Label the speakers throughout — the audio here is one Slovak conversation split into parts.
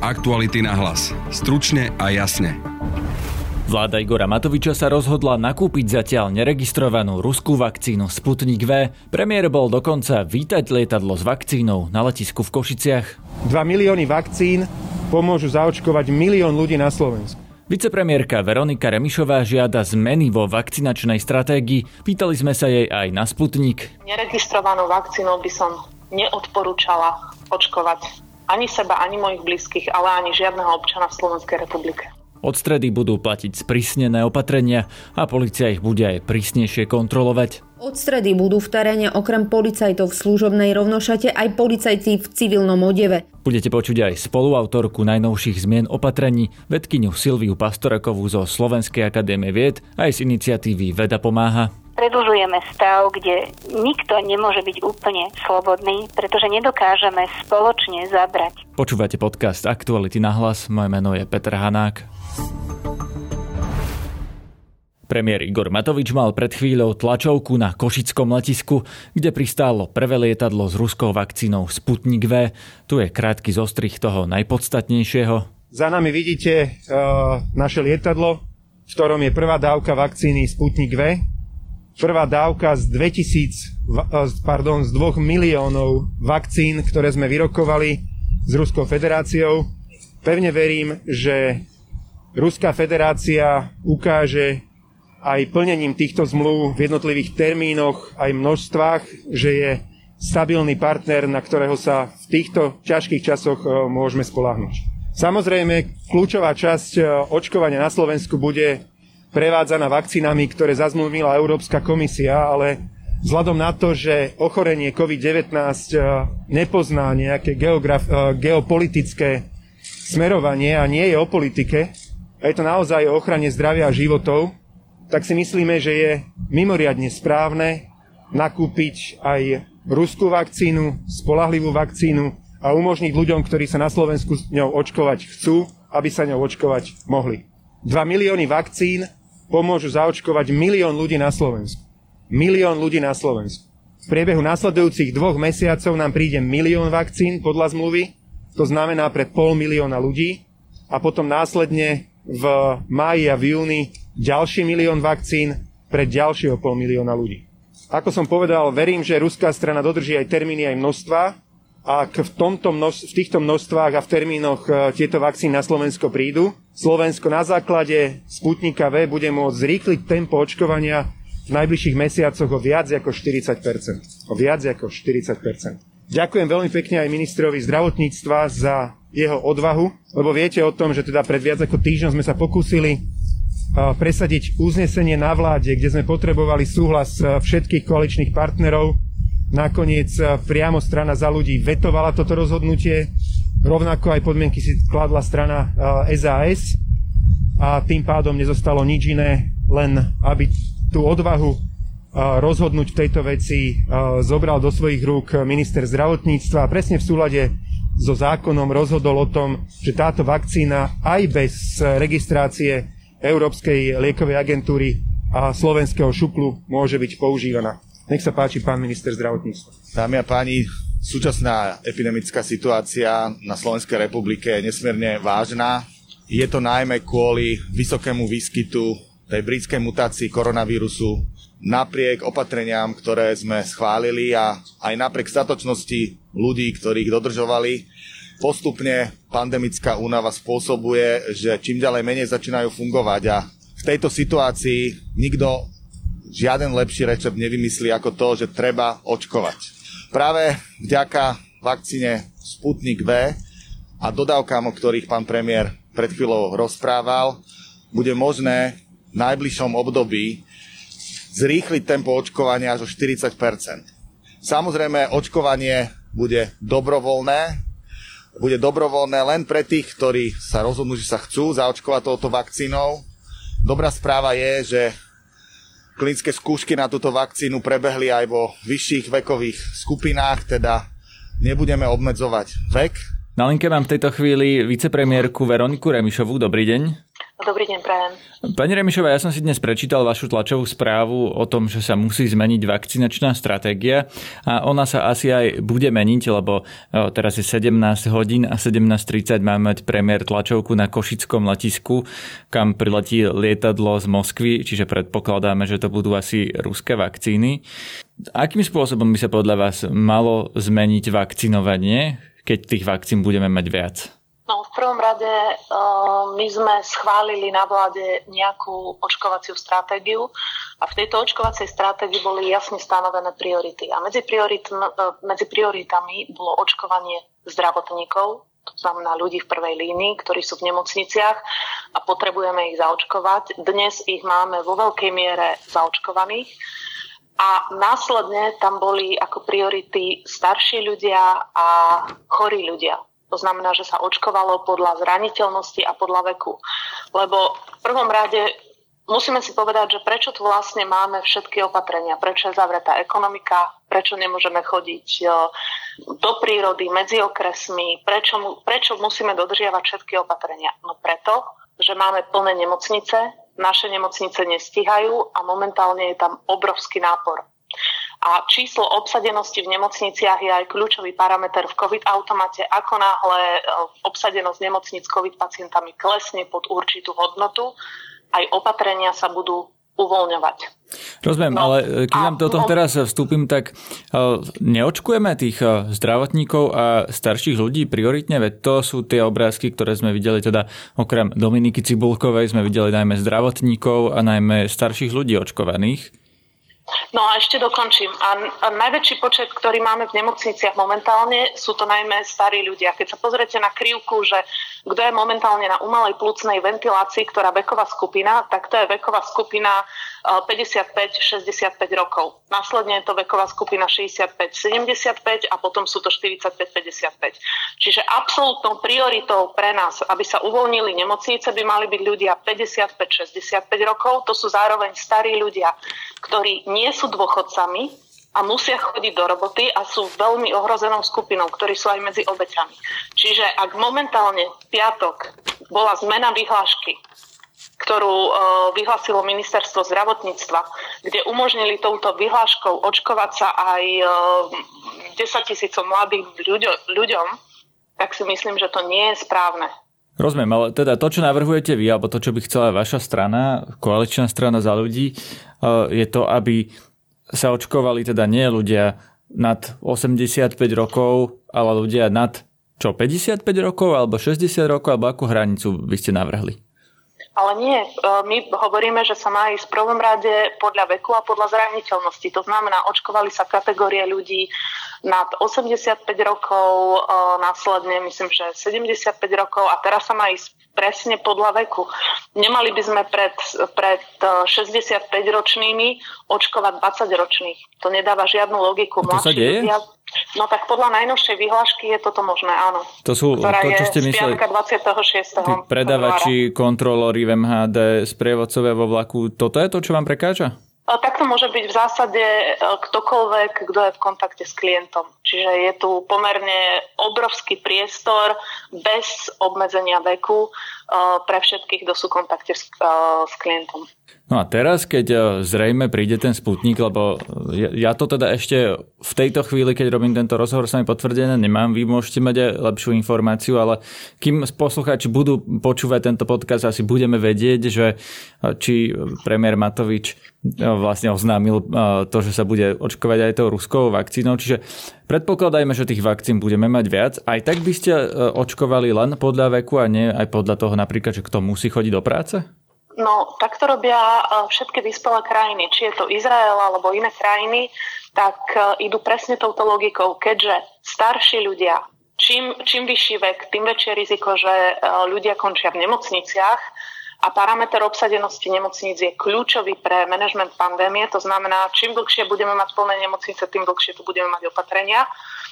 Speaker 1: Aktuality na hlas. Stručne a jasne.
Speaker 2: Vláda Igora Matoviča sa rozhodla nakúpiť zatiaľ neregistrovanú ruskú vakcínu Sputnik V. Premiér bol dokonca vítať lietadlo s vakcínou na letisku v Košiciach.
Speaker 3: 2 milióny vakcín pomôžu zaočkovať milión ľudí na Slovensku.
Speaker 2: Vicepremiérka Veronika Remišová žiada zmeny vo vakcinačnej stratégii. Pýtali sme sa jej aj na Sputnik.
Speaker 4: Neregistrovanou vakcínou by som neodporúčala očkovať ani seba, ani mojich blízkych, ale ani žiadneho občana v Slovenskej republike.
Speaker 2: Od stredy budú platiť sprísnené opatrenia a policia ich bude aj prísnejšie kontrolovať.
Speaker 5: Od stredy budú v teréne okrem policajtov v služobnej rovnošate aj policajti v civilnom odeve.
Speaker 2: Budete počuť aj spoluautorku najnovších zmien opatrení, vedkyňu Silviu Pastorakovú zo Slovenskej akadémie vied aj z iniciatívy Veda pomáha
Speaker 6: predlžujeme stav, kde nikto nemôže byť úplne slobodný, pretože nedokážeme spoločne zabrať.
Speaker 2: Počúvate podcast Aktuality na hlas, moje meno je Peter Hanák. Premiér Igor Matovič mal pred chvíľou tlačovku na Košickom letisku, kde pristálo prvé lietadlo s ruskou vakcínou Sputnik V. Tu je krátky zostrih toho najpodstatnejšieho.
Speaker 3: Za nami vidíte uh, naše lietadlo, v ktorom je prvá dávka vakcíny Sputnik V, prvá dávka z 2000, eh, pardon, z 2 miliónov vakcín, ktoré sme vyrokovali s Ruskou federáciou. Pevne verím, že Ruská federácia ukáže aj plnením týchto zmluv v jednotlivých termínoch, aj množstvách, že je stabilný partner, na ktorého sa v týchto ťažkých časoch eh, môžeme spolahnuť. Samozrejme, kľúčová časť eh, očkovania na Slovensku bude prevádzaná vakcínami, ktoré zazmluvila Európska komisia, ale vzhľadom na to, že ochorenie COVID-19 eh, nepozná nejaké geograf- eh, geopolitické smerovanie a nie je o politike, a je to naozaj o ochrane zdravia a životov, tak si myslíme, že je mimoriadne správne nakúpiť aj ruskú vakcínu, spolahlivú vakcínu a umožniť ľuďom, ktorí sa na Slovensku s ňou očkovať chcú, aby sa ňou očkovať mohli. 2 milióny vakcín pomôžu zaočkovať milión ľudí na Slovensku. Milión ľudí na Slovensku. V priebehu následujúcich dvoch mesiacov nám príde milión vakcín podľa zmluvy, to znamená pre pol milióna ľudí a potom následne v máji a v júni ďalší milión vakcín pre ďalšieho pol milióna ľudí. Ako som povedal, verím, že ruská strana dodrží aj termíny, aj množstva. Ak v, tomto množ- v týchto množstvách a v termínoch e, tieto vakcíny na Slovensko prídu, Slovensko na základe Sputnika V bude môcť zrýchliť tempo očkovania v najbližších mesiacoch o viac ako 40 O viac ako 40% Ďakujem veľmi pekne aj ministrovi zdravotníctva za jeho odvahu, lebo viete o tom, že teda pred viac ako týždňom sme sa pokúsili presadiť uznesenie na vláde, kde sme potrebovali súhlas všetkých koaličných partnerov. Nakoniec priamo strana za ľudí vetovala toto rozhodnutie. Rovnako aj podmienky si kladla strana SAS eh, a tým pádom nezostalo nič iné, len aby tú odvahu eh, rozhodnúť v tejto veci eh, zobral do svojich rúk minister zdravotníctva. A presne v súlade so zákonom rozhodol o tom, že táto vakcína aj bez registrácie Európskej liekovej agentúry a slovenského šuplu môže byť používaná. Nech sa páči, pán minister zdravotníctva.
Speaker 7: Dámy a páni, Súčasná epidemická situácia na Slovenskej republike je nesmierne vážna. Je to najmä kvôli vysokému výskytu tej britskej mutácii koronavírusu napriek opatreniam, ktoré sme schválili a aj napriek statočnosti ľudí, ktorých dodržovali, postupne pandemická únava spôsobuje, že čím ďalej menej začínajú fungovať a v tejto situácii nikto žiaden lepší recept nevymyslí ako to, že treba očkovať. Práve vďaka vakcíne Sputnik V a dodávkam, o ktorých pán premiér pred chvíľou rozprával, bude možné v najbližšom období zrýchliť tempo očkovania až o 40% Samozrejme, očkovanie bude dobrovoľné, bude dobrovoľné len pre tých, ktorí sa rozhodnú, že sa chcú zaočkovať touto vakcínou. Dobrá správa je, že klinické skúšky na túto vakcínu prebehli aj vo vyšších vekových skupinách, teda nebudeme obmedzovať vek.
Speaker 2: Na linke mám v tejto chvíli vicepremiérku Veroniku Remišovú. Dobrý deň.
Speaker 4: Dobrý deň, prajem.
Speaker 2: Pani Remišová, ja som si dnes prečítal vašu tlačovú správu o tom, že sa musí zmeniť vakcinačná stratégia a ona sa asi aj bude meniť, lebo e, teraz je 17 hodín a 17.30 máme mať premiér tlačovku na Košickom letisku, kam priletí lietadlo z Moskvy, čiže predpokladáme, že to budú asi ruské vakcíny. Akým spôsobom by sa podľa vás malo zmeniť vakcinovanie, keď tých vakcín budeme mať viac?
Speaker 4: No, v prvom rade uh, my sme schválili na vláde nejakú očkovaciu stratégiu a v tejto očkovacej stratégii boli jasne stanovené priority. A medzi, priorit, uh, medzi prioritami bolo očkovanie zdravotníkov, to znamená ľudí v prvej línii, ktorí sú v nemocniciach a potrebujeme ich zaočkovať. Dnes ich máme vo veľkej miere zaočkovaných. A následne tam boli ako priority starší ľudia a chorí ľudia. To znamená, že sa očkovalo podľa zraniteľnosti a podľa veku. Lebo v prvom rade musíme si povedať, že prečo tu vlastne máme všetky opatrenia, prečo je zavretá ekonomika, prečo nemôžeme chodiť do prírody, medzi okresmi, prečo, prečo musíme dodržiavať všetky opatrenia. No preto, že máme plné nemocnice, naše nemocnice nestíhajú a momentálne je tam obrovský nápor. A číslo obsadenosti v nemocniciach je aj kľúčový parameter v COVID automate. Ako náhle e, obsadenosť nemocnic COVID pacientami klesne pod určitú hodnotu, aj opatrenia sa budú uvoľňovať.
Speaker 2: Rozumiem, no, ale e, keď vám do toho teraz vstúpim, tak uh, neočkujeme tých zdravotníkov a starších ľudí prioritne, veď to sú tie obrázky, ktoré sme videli teda okrem Dominiky Cibulkovej, sme videli najmä zdravotníkov a najmä starších ľudí očkovaných.
Speaker 4: No a ešte dokončím. A, najväčší počet, ktorý máme v nemocniciach momentálne, sú to najmä starí ľudia. Keď sa pozriete na krivku, že kto je momentálne na umelej plúcnej ventilácii, ktorá veková skupina, tak to je veková skupina 55-65 e, rokov. Následne je to veková skupina 65-75 a potom sú to 45-55. Čiže absolútnou prioritou pre nás, aby sa uvoľnili nemocnice, by mali byť ľudia 55-65 rokov. To sú zároveň starí ľudia, ktorí nie sú dôchodcami, a musia chodiť do roboty a sú veľmi ohrozenou skupinou, ktorí sú aj medzi obeťami. Čiže ak momentálne v piatok bola zmena vyhlášky ktorú e, vyhlasilo ministerstvo zdravotníctva, kde umožnili touto vyhláškou očkovať sa aj 10 e, tisícom mladých ľuďom, tak si myslím, že to nie je správne.
Speaker 2: Rozumiem, ale teda to, čo navrhujete vy, alebo to, čo by chcela vaša strana, koaličná strana za ľudí, e, je to, aby sa očkovali teda nie ľudia nad 85 rokov, ale ľudia nad čo, 55 rokov, alebo 60 rokov, alebo akú hranicu by ste navrhli?
Speaker 4: Ale nie, e, my hovoríme, že sa má ísť v prvom rade podľa veku a podľa zraniteľnosti. To znamená, očkovali sa kategórie ľudí nad 85 rokov, e, následne myslím, že 75 rokov a teraz sa má ísť presne podľa veku. Nemali by sme pred, pred 65-ročnými e, očkovať 20-ročných. To nedáva žiadnu logiku.
Speaker 2: A to sa deje? Ľudia,
Speaker 4: No tak podľa najnovšej vyhlášky je toto možné, áno.
Speaker 2: To sú
Speaker 4: ktorá
Speaker 2: to, čo ste mysleli.
Speaker 4: 26.
Speaker 2: Tí predavači, kontrolóri v MHD, sprievodcovia vo vlaku, toto je to, čo vám prekáža?
Speaker 4: Tak to môže byť v zásade e, ktokoľvek, kto je v kontakte s klientom. Čiže je tu pomerne obrovský priestor bez obmedzenia veku pre všetkých, kto sú v kontakte s, e, s klientom.
Speaker 2: No a teraz, keď e, zrejme príde ten sputnik, lebo ja, ja to teda ešte v tejto chvíli, keď robím tento rozhovor, sa mi potvrdené nemám, vy môžete mať aj lepšiu informáciu, ale kým poslucháči budú počúvať tento podcast, asi budeme vedieť, že či premiér Matovič vlastne oznámil to, že sa bude očkovať aj tou ruskou vakcínou, čiže predpokladajme, že tých vakcín budeme mať viac. Aj tak by ste očkovali len podľa veku a nie aj podľa toho napríklad, že kto musí chodiť do práce?
Speaker 4: No, tak to robia e, všetky vyspelé krajiny, či je to Izrael alebo iné krajiny, tak e, idú presne touto logikou, keďže starší ľudia, čím, čím vyšší vek, tým väčšie riziko, že e, ľudia končia v nemocniciach a parameter obsadenosti nemocníc je kľúčový pre manažment pandémie, to znamená, čím dlhšie budeme mať plné nemocnice, tým dlhšie tu budeme mať opatrenia,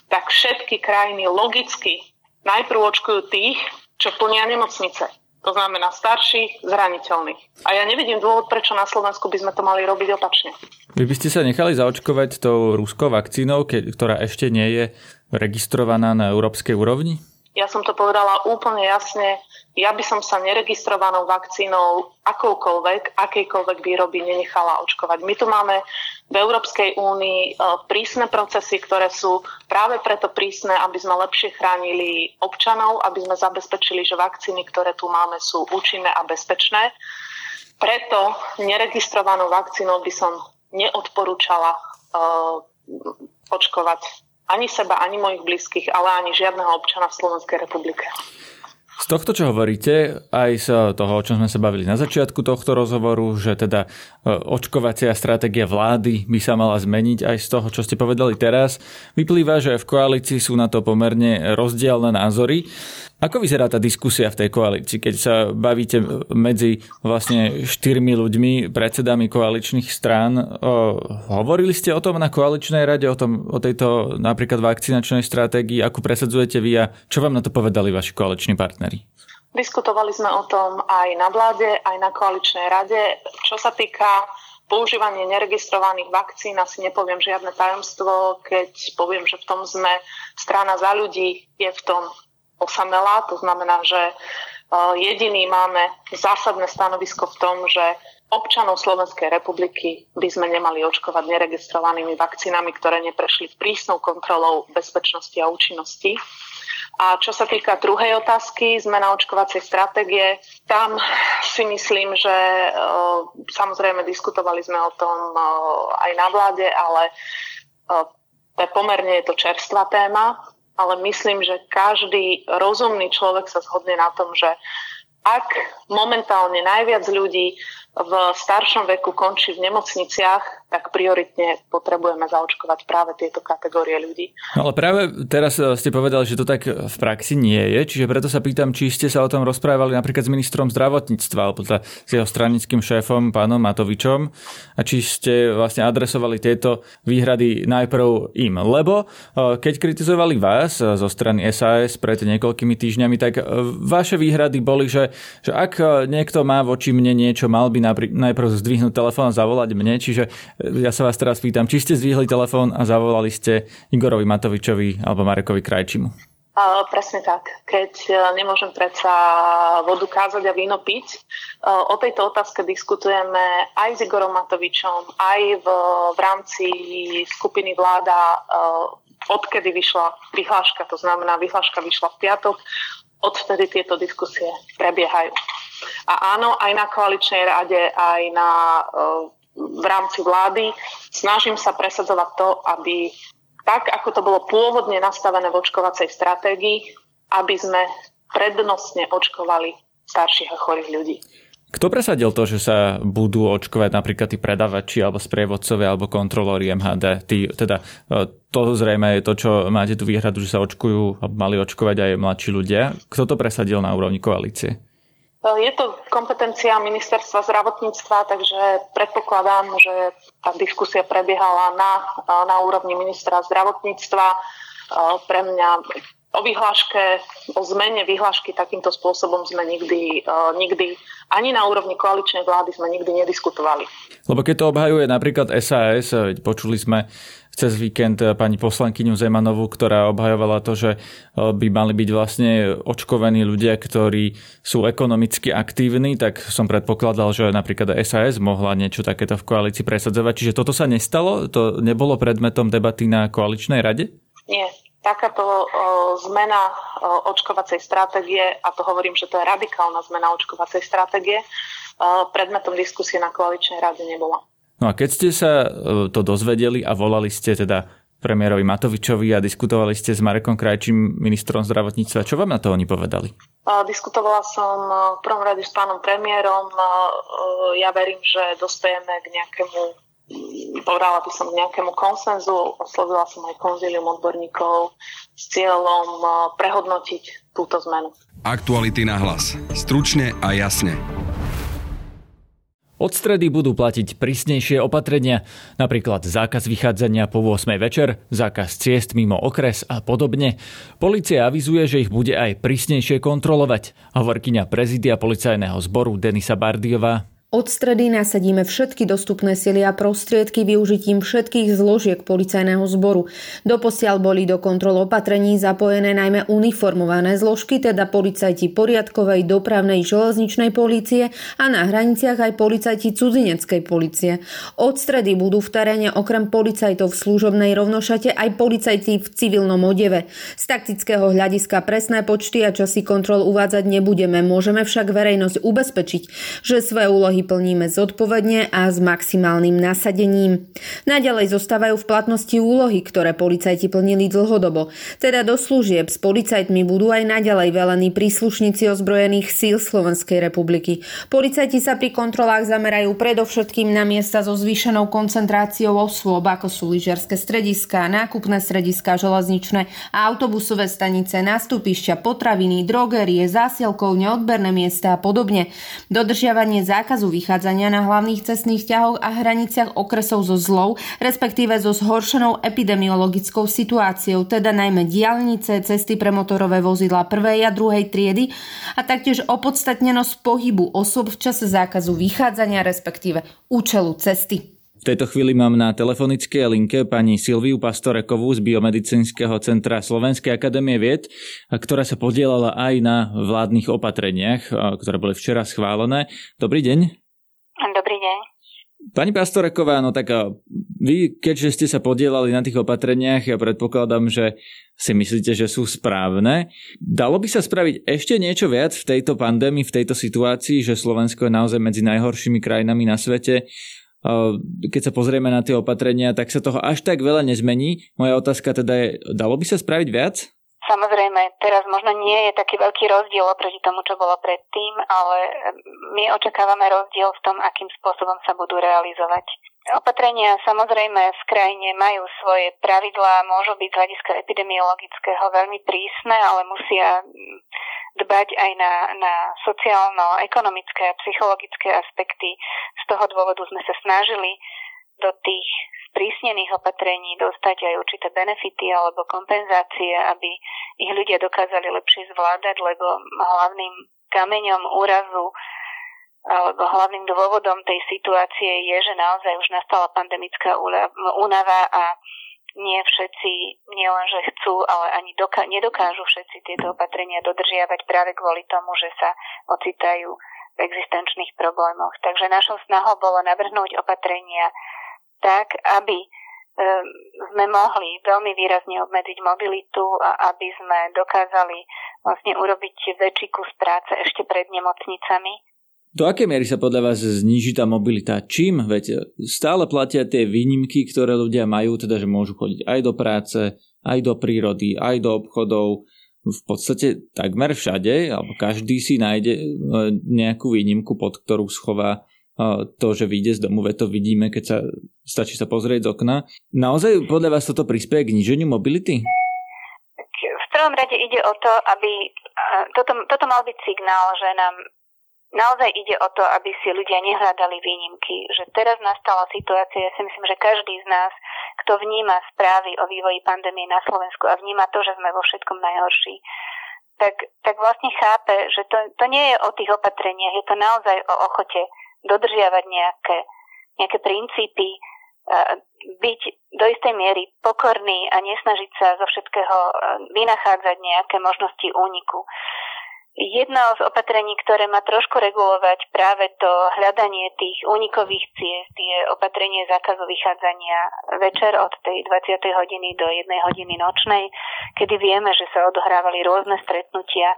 Speaker 4: tak všetky krajiny logicky najprv očkujú tých, čo plnia nemocnice. To znamená starší, zraniteľný. A ja nevidím dôvod, prečo na Slovensku by sme to mali robiť opačne.
Speaker 2: Vy by ste sa nechali zaočkovať tou ruskou vakcínou, ktorá ešte nie je registrovaná na európskej úrovni?
Speaker 4: Ja som to povedala úplne jasne. Ja by som sa neregistrovanou vakcínou akoukoľvek, akejkoľvek výroby nenechala očkovať. My tu máme v Európskej únii e, prísne procesy, ktoré sú práve preto prísne, aby sme lepšie chránili občanov, aby sme zabezpečili, že vakcíny, ktoré tu máme, sú účinné a bezpečné. Preto neregistrovanou vakcínou by som neodporúčala uh, očkovať ani seba, ani mojich blízkych, ale ani žiadneho občana v Slovenskej republike.
Speaker 2: Z tohto, čo hovoríte, aj z toho, o čom sme sa bavili na začiatku tohto rozhovoru, že teda e, očkovacia stratégia vlády by sa mala zmeniť, aj z toho, čo ste povedali teraz, vyplýva, že v koalícii sú na to pomerne rozdielne názory. Ako vyzerá tá diskusia v tej koalícii, keď sa bavíte medzi vlastne štyrmi ľuďmi, predsedami koaličných strán? O, hovorili ste o tom na koaličnej rade, o, tom, o tejto napríklad vakcinačnej stratégii, ako presadzujete vy a čo vám na to povedali vaši koaliční partneri?
Speaker 4: Diskutovali sme o tom aj na vláde, aj na koaličnej rade. Čo sa týka používania neregistrovaných vakcín, asi nepoviem žiadne tajomstvo, keď poviem, že v tom sme strana za ľudí, je v tom osamelá. To znamená, že e, jediný máme zásadné stanovisko v tom, že občanov Slovenskej republiky by sme nemali očkovať neregistrovanými vakcínami, ktoré neprešli prísnou kontrolou bezpečnosti a účinnosti. A čo sa týka druhej otázky, zmena očkovacej stratégie, tam si myslím, že e, samozrejme diskutovali sme o tom e, aj na vláde, ale pomerne je to čerstvá téma ale myslím, že každý rozumný človek sa zhodne na tom, že ak momentálne najviac ľudí v staršom veku končí v nemocniciach, tak prioritne potrebujeme zaočkovať práve tieto kategórie ľudí.
Speaker 2: No ale práve teraz eh, ste povedali, že to tak v praxi nie je, čiže preto sa pýtam, či ste sa o tom rozprávali napríklad s ministrom zdravotníctva alebo teda s jeho stranickým šéfom, pánom Matovičom a či ste vlastne adresovali tieto výhrady najprv im, lebo eh, keď kritizovali vás eh, zo strany SAS pred niekoľkými týždňami, tak vaše výhrady boli, že, že ak niekto má voči mne niečo, mal by najprv zdvihnúť telefón a zavolať mne, čiže ja sa vás teraz pýtam, či ste zdvihli telefón a zavolali ste Igorovi Matovičovi alebo Marekovi Krajčimu?
Speaker 4: Uh, presne tak. Keď uh, nemôžem predsa vodu kázať a víno piť, uh, o tejto otázke diskutujeme aj s Igorom Matovičom, aj v, v rámci skupiny vláda, odkedy vyšla vyhláška, to znamená, vyhláška vyšla v piatok, odvtedy tieto diskusie prebiehajú. A áno, aj na koaličnej rade, aj na v rámci vlády. Snažím sa presadzovať to, aby tak, ako to bolo pôvodne nastavené v očkovacej stratégii, aby sme prednostne očkovali starších a chorých ľudí.
Speaker 2: Kto presadil to, že sa budú očkovať napríklad tí predavači alebo sprievodcovia alebo kontrolóri MHD? Tí, teda, e, to zrejme je to, čo máte tu výhradu, že sa očkujú, mali očkovať aj mladší ľudia. Kto to presadil na úrovni koalície?
Speaker 4: Je to kompetencia ministerstva zdravotníctva, takže predpokladám, že tá diskusia prebiehala na, na úrovni ministra zdravotníctva. Pre mňa o vyhláške, o zmene vyhlášky takýmto spôsobom sme nikdy, nikdy ani na úrovni koaličnej vlády sme nikdy nediskutovali.
Speaker 2: Lebo keď to obhajuje napríklad SAS, počuli sme cez víkend eh, pani poslankyňu Zemanovú, ktorá obhajovala to, že eh, by mali byť vlastne očkovaní ľudia, ktorí sú ekonomicky aktívni, tak som predpokladal, že napríklad SAS mohla niečo takéto v koalícii presadzovať. Čiže toto sa nestalo? To nebolo predmetom debaty na koaličnej rade?
Speaker 4: Nie. Takáto o, zmena o, očkovacej stratégie, a to hovorím, že to je radikálna zmena očkovacej stratégie, predmetom diskusie na koaličnej rade nebola.
Speaker 2: No a keď ste sa e, to dozvedeli a volali ste teda premiérovi Matovičovi a diskutovali ste s Marekom Krajčím, ministrom zdravotníctva, čo vám na to oni povedali?
Speaker 4: Diskutovala som e, v prvom rade s pánom premiérom. E, ja verím, že dospejeme k nejakému povedala by som k nejakému konsenzu, oslovila som aj konzílium odborníkov s cieľom prehodnotiť túto zmenu.
Speaker 1: Aktuality na hlas. Stručne a jasne.
Speaker 2: Od stredy budú platiť prísnejšie opatrenia, napríklad zákaz vychádzania po 8 večer, zákaz ciest mimo okres a podobne. Polícia avizuje, že ich bude aj prísnejšie kontrolovať. Hovorkyňa prezidia policajného zboru Denisa Bardiová.
Speaker 5: Od stredy nasadíme všetky dostupné sily a prostriedky využitím všetkých zložiek policajného zboru. Doposiaľ boli do kontrol opatrení zapojené najmä uniformované zložky, teda policajti poriadkovej, dopravnej, železničnej polície a na hraniciach aj policajti cudzineckej policie. Od stredy budú v teréne okrem policajtov v služobnej rovnošate aj policajti v civilnom odeve. Z taktického hľadiska presné počty a časy kontrol uvádzať nebudeme, môžeme však verejnosť ubezpečiť, že svoje úlohy úlohy plníme zodpovedne a s maximálnym nasadením. Naďalej zostávajú v platnosti úlohy, ktoré policajti plnili dlhodobo. Teda do služieb s policajtmi budú aj naďalej velení príslušníci ozbrojených síl Slovenskej republiky. Policajti sa pri kontrolách zamerajú predovšetkým na miesta so zvýšenou koncentráciou osôb, ako sú lyžiarske strediska, nákupné strediska, železničné a autobusové stanice, nástupišťa, potraviny, drogerie, zásielkovne, odberné miesta a podobne. Dodržiavanie zákazu vychádzania na hlavných cestných ťahoch a hraniciach okresov so zlou, respektíve so zhoršenou epidemiologickou situáciou, teda najmä diálnice, cesty pre motorové vozidla prvej a druhej triedy a taktiež opodstatnenosť pohybu osob v čase zákazu vychádzania, respektíve účelu cesty.
Speaker 2: V tejto chvíli mám na telefonickej linke pani Silviu Pastorekovú z Biomedicínskeho centra Slovenskej akadémie vied, ktorá sa podielala aj na vládnych opatreniach, ktoré boli včera schválené. Dobrý deň.
Speaker 6: Dobrý deň.
Speaker 2: Pani Pastoreková, no tak vy, keďže ste sa podielali na tých opatreniach, ja predpokladám, že si myslíte, že sú správne. Dalo by sa spraviť ešte niečo viac v tejto pandémii, v tejto situácii, že Slovensko je naozaj medzi najhoršími krajinami na svete keď sa pozrieme na tie opatrenia, tak sa toho až tak veľa nezmení. Moja otázka teda je, dalo by sa spraviť viac?
Speaker 6: Samozrejme, teraz možno nie je taký veľký rozdiel oproti tomu, čo bolo predtým, ale my očakávame rozdiel v tom, akým spôsobom sa budú realizovať. Opatrenia samozrejme v krajine majú svoje pravidlá, môžu byť z hľadiska epidemiologického veľmi prísne, ale musia dbať aj na, na sociálno-ekonomické a psychologické aspekty. Z toho dôvodu sme sa snažili do tých sprísnených opatrení dostať aj určité benefity alebo kompenzácie, aby ich ľudia dokázali lepšie zvládať, lebo hlavným kameňom úrazu alebo hlavným dôvodom tej situácie je, že naozaj už nastala pandemická únava a nie všetci nielenže chcú, ale ani doka- nedokážu všetci tieto opatrenia dodržiavať práve kvôli tomu, že sa ocitajú v existenčných problémoch. Takže našou snahou bolo navrhnúť opatrenia tak, aby sme mohli veľmi výrazne obmedziť mobilitu a aby sme dokázali vlastne urobiť väčší kus práce ešte pred nemocnicami
Speaker 2: do akej miery sa podľa vás zníži tá mobilita? Čím? Veď stále platia tie výnimky, ktoré ľudia majú, teda že môžu chodiť aj do práce, aj do prírody, aj do obchodov. V podstate takmer všade, alebo každý si nájde e, nejakú výnimku, pod ktorú schová e, to, že vyjde z domu, veď to vidíme, keď sa stačí sa pozrieť z okna. Naozaj podľa vás toto prispieje k niženiu mobility?
Speaker 6: V prvom rade ide o to, aby toto, toto mal byť signál, že nám naozaj ide o to, aby si ľudia nehľadali výnimky, že teraz nastala situácia, ja si myslím, že každý z nás, kto vníma správy o vývoji pandémie na Slovensku a vníma to, že sme vo všetkom najhorší, tak, tak vlastne chápe, že to, to nie je o tých opatreniach, je to naozaj o ochote dodržiavať nejaké, nejaké princípy, byť do istej miery pokorný a nesnažiť sa zo všetkého vynachádzať nejaké možnosti úniku. Jedno z opatrení, ktoré má trošku regulovať práve to hľadanie tých únikových ciest, je opatrenie zákazu vychádzania večer od tej 20. hodiny do 1 hodiny nočnej, kedy vieme, že sa odohrávali rôzne stretnutia.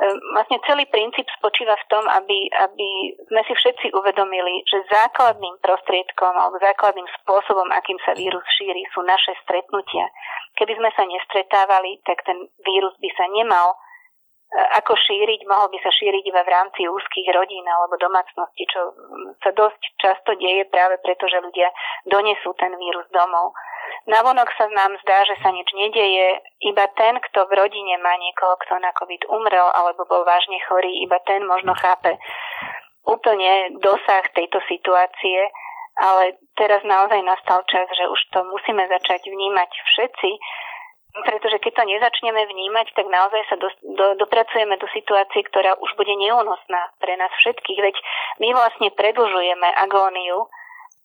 Speaker 6: Ehm, vlastne celý princíp spočíva v tom, aby, aby sme si všetci uvedomili, že základným prostriedkom alebo základným spôsobom, akým sa vírus šíri, sú naše stretnutia. Keby sme sa nestretávali, tak ten vírus by sa nemal ako šíriť, mohol by sa šíriť iba v rámci úzkých rodín alebo domácnosti, čo sa dosť často deje práve preto, že ľudia donesú ten vírus domov. Navonok sa nám zdá, že sa nič nedeje, iba ten, kto v rodine má niekoho, kto na COVID umrel alebo bol vážne chorý, iba ten možno chápe úplne dosah tejto situácie, ale teraz naozaj nastal čas, že už to musíme začať vnímať všetci pretože keď to nezačneme vnímať, tak naozaj sa do, do, dopracujeme do situácie, ktorá už bude neúnosná pre nás všetkých. Veď my vlastne predlžujeme agóniu,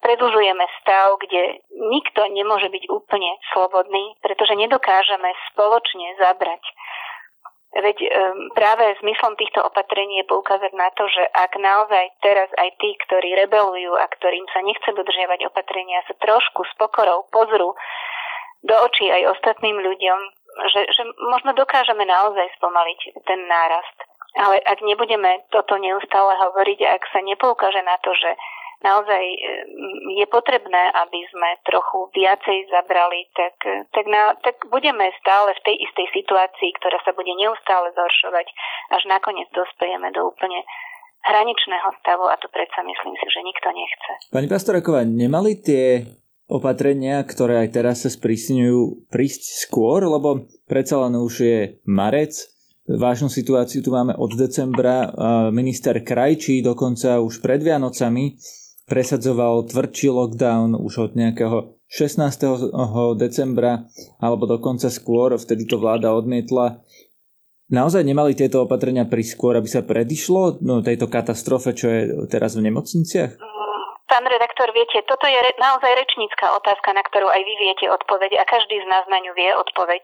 Speaker 6: predlžujeme stav, kde nikto nemôže byť úplne slobodný, pretože nedokážeme spoločne zabrať. Veď um, práve zmyslom týchto opatrení je poukázať na to, že ak naozaj teraz aj tí, ktorí rebelujú a ktorým sa nechce dodržiavať opatrenia, sa trošku s pokorou pozrú do očí aj ostatným ľuďom, že, že možno dokážeme naozaj spomaliť ten nárast. Ale ak nebudeme toto neustále hovoriť a ak sa nepoukáže na to, že naozaj mm, je potrebné, aby sme trochu viacej zabrali, tak, tak, na, tak budeme stále v tej istej situácii, ktorá sa bude neustále zhoršovať, až nakoniec dospejeme do úplne hraničného stavu a to predsa myslím si, že nikto nechce.
Speaker 2: Pani Pastoraková, nemali tie opatrenia, ktoré aj teraz sa sprísňujú, prísť skôr, lebo predsa len už je marec, vážnu situáciu tu máme od decembra. Minister Krajčí dokonca už pred Vianocami presadzoval tvrdší lockdown už od nejakého 16. decembra alebo dokonca skôr, vtedy to vláda odmietla. Naozaj nemali tieto opatrenia priskôr, aby sa predišlo no, tejto katastrofe, čo je teraz v nemocniciach?
Speaker 6: Pán redaktor, viete, toto je re- naozaj rečnícka otázka, na ktorú aj vy viete odpoveď a každý z nás na ňu vie odpoveď,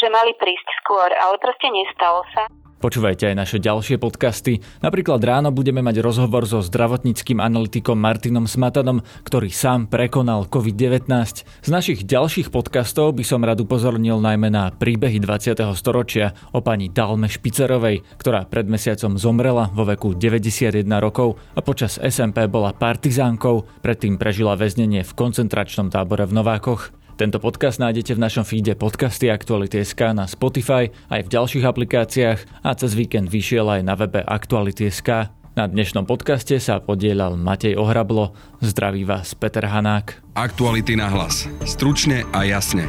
Speaker 6: že mali prísť skôr, ale proste nestalo sa.
Speaker 2: Počúvajte aj naše ďalšie podcasty. Napríklad ráno budeme mať rozhovor so zdravotníckým analytikom Martinom Smatanom, ktorý sám prekonal COVID-19. Z našich ďalších podcastov by som rád upozornil najmä na príbehy 20. storočia o pani Dalme Špicerovej, ktorá pred mesiacom zomrela vo veku 91 rokov a počas SMP bola partizánkou, predtým prežila väznenie v koncentračnom tábore v Novákoch. Tento podcast nájdete v našom feede podcasty Aktuality.sk na Spotify aj v ďalších aplikáciách a cez víkend vyšiel aj na webe Aktuality.sk. Na dnešnom podcaste sa podielal Matej Ohrablo. Zdraví vás Peter Hanák.
Speaker 1: Aktuality na hlas. Stručne a jasne.